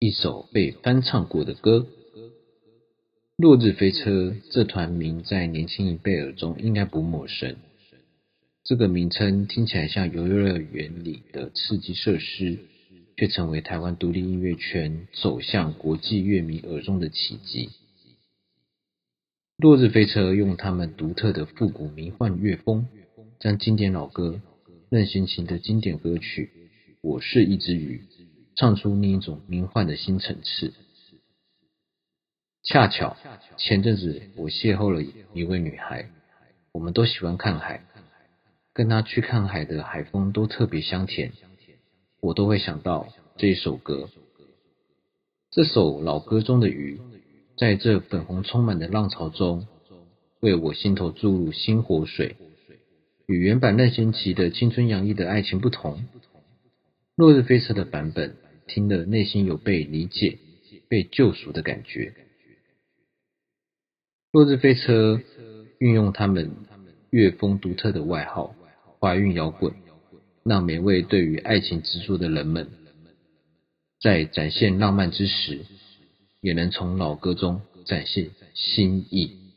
一首被翻唱过的歌。落日飞车这团名在年轻一辈耳中应该不陌生。这个名称听起来像游乐园里的刺激设施，却成为台湾独立音乐圈走向国际乐迷耳中的奇迹。落日飞车用他们独特的复古迷幻乐风，将经典老歌任贤齐的经典歌曲《我是一只鱼》唱出另一种迷幻的新层次。恰巧前阵子我邂逅了一位女孩，我们都喜欢看海，跟她去看海的海风都特别香甜，我都会想到这首歌。这首老歌中的鱼，在这粉红充满的浪潮中，为我心头注入新活水。与原版任贤齐的青春洋溢的爱情不同，落日飞车的版本听了内心有被理解、被救赎的感觉。落日飞车运用他们乐风独特的外号“怀孕摇滚”，让每位对于爱情执着的人们，在展现浪漫之时，也能从老歌中展现新意。